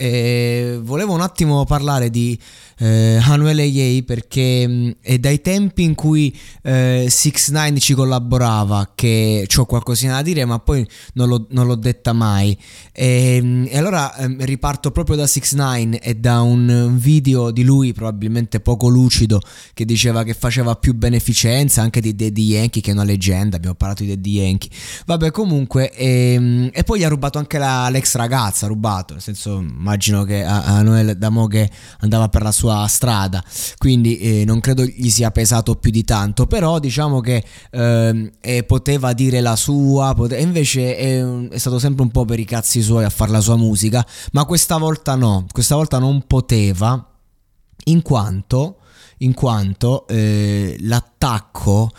E volevo un attimo parlare di eh, Manuel Yei perché mh, è dai tempi in cui eh, 6 9 ci collaborava che ho qualcosina da dire ma poi non l'ho, non l'ho detta mai. E, mh, e allora eh, riparto proprio da 6 9 e da un video di lui probabilmente poco lucido che diceva che faceva più beneficenza anche di Daddy Yankee che è una leggenda abbiamo parlato di Daddy Yankee. Vabbè comunque e, e poi gli ha rubato anche la, l'ex ragazza ha rubato nel senso immagino che a, a Noel Damo che andava per la sua strada, quindi eh, non credo gli sia pesato più di tanto, però diciamo che eh, poteva dire la sua, pote- invece è, è, stato sempre un po' per i cazzi suoi a fare la sua musica, ma questa volta no, questa volta non poteva, in quanto, in quanto eh, l'attacco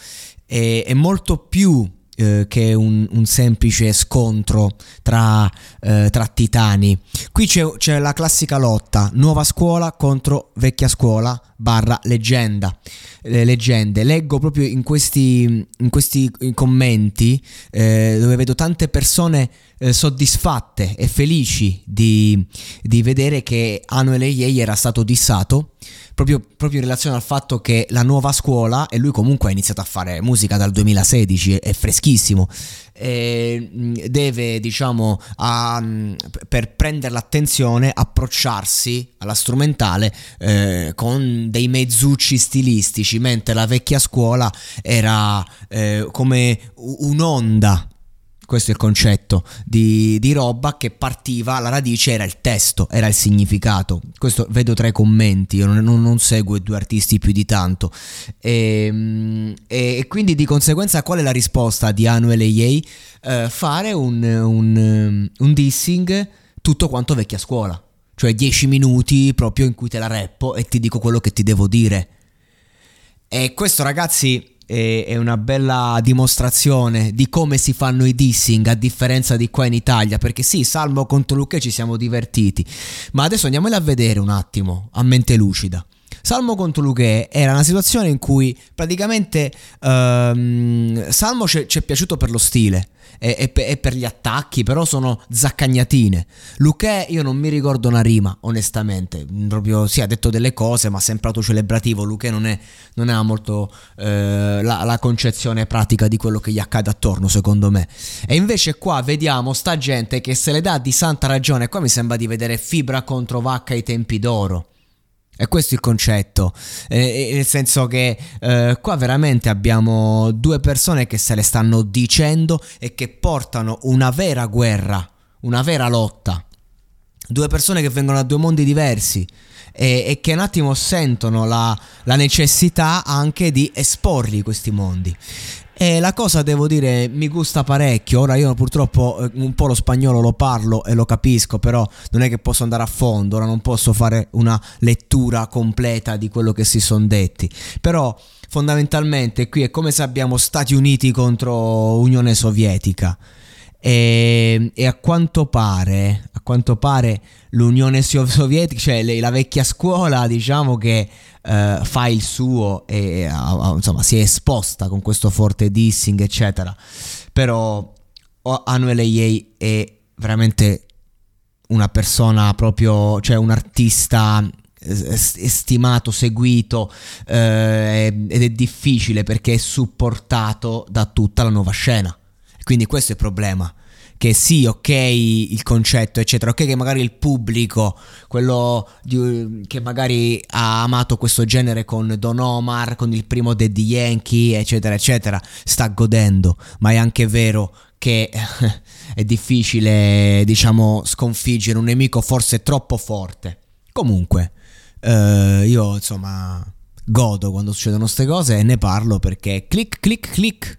è, è molto più eh, che un, un, semplice scontro tra, eh, tra titani. Qui c'è, c'è, la classica lotta, nuova scuola contro vecchia scuola barra leggenda. Le leggende. Leggo proprio in questi, in questi commenti eh, dove vedo tante persone eh, soddisfatte e felici di, di vedere che Anuel Eyei era stato dissato proprio, proprio, in relazione al fatto che la nuova scuola, e lui comunque ha iniziato a fare musica dal 2016, è freschissimo, deve, diciamo, a, per prendere l'attenzione, approcciarsi alla strumentale eh, con dei mezzucci stilistici, mentre la vecchia scuola era eh, come un'onda questo è il concetto di, di, roba che partiva, la radice era il testo, era il significato. Questo vedo tra i commenti, io non, non, seguo i due artisti più di tanto. Ehm, e, e, quindi di conseguenza qual è la risposta di Anuel Yei? Eh, fare un, un, un dissing tutto quanto vecchia scuola. Cioè 10 minuti proprio in cui te la reppo e ti dico quello che ti devo dire. E questo ragazzi è una bella dimostrazione di come si fanno i dissing a differenza di qua in Italia perché sì Salmo contro Luque ci siamo divertiti. Ma adesso andiamoli a vedere un attimo a mente lucida Salmo contro Luque era una situazione in cui praticamente um, Salmo ci è piaciuto per lo stile e, e, e, per gli attacchi, però sono zaccagnatine. Luque io non mi ricordo una rima, onestamente, proprio sì ha detto delle cose ma sempre autocelebrativo, Luque non, non ha molto eh, la, la concezione pratica di quello che gli accade attorno secondo me. E invece qua vediamo sta gente che se le dà di santa ragione, qua mi sembra di vedere fibra contro vacca ai tempi d'oro. E questo è il concetto, eh, nel senso che eh, qua veramente abbiamo due persone che se le stanno dicendo e che portano una vera guerra, una vera lotta. Due persone che vengono da due mondi diversi e, e che un attimo sentono la, la necessità anche di esporli questi mondi. E la cosa devo dire mi gusta parecchio. Ora io purtroppo eh, un po' lo spagnolo lo parlo e lo capisco, però non è che posso andare a fondo, ora non posso fare una lettura completa di quello che si sono detti. Però fondamentalmente qui è come se abbiamo Stati Uniti contro Unione Sovietica. E, e, a quanto pare, a quanto pare l'Unione Sovietica, cioè la vecchia scuola, diciamo che uh, fa il suo e insomma si è esposta con questo forte dissing, eccetera. Però Anuel Yei è veramente una persona proprio, cioè un artista stimato, seguito eh, ed è difficile perché è supportato da tutta la nuova scena. Quindi questo è il problema. Che sì, ok, il concetto, eccetera, ok, che magari il pubblico, quello di, che magari ha amato questo genere con Don Omar, con il primo Daddy Yankee, eccetera, eccetera, sta godendo, ma è anche vero che è difficile, diciamo, sconfiggere un nemico forse troppo forte. Comunque, eh, io insomma godo quando succedono queste cose e ne parlo perché clic clic clic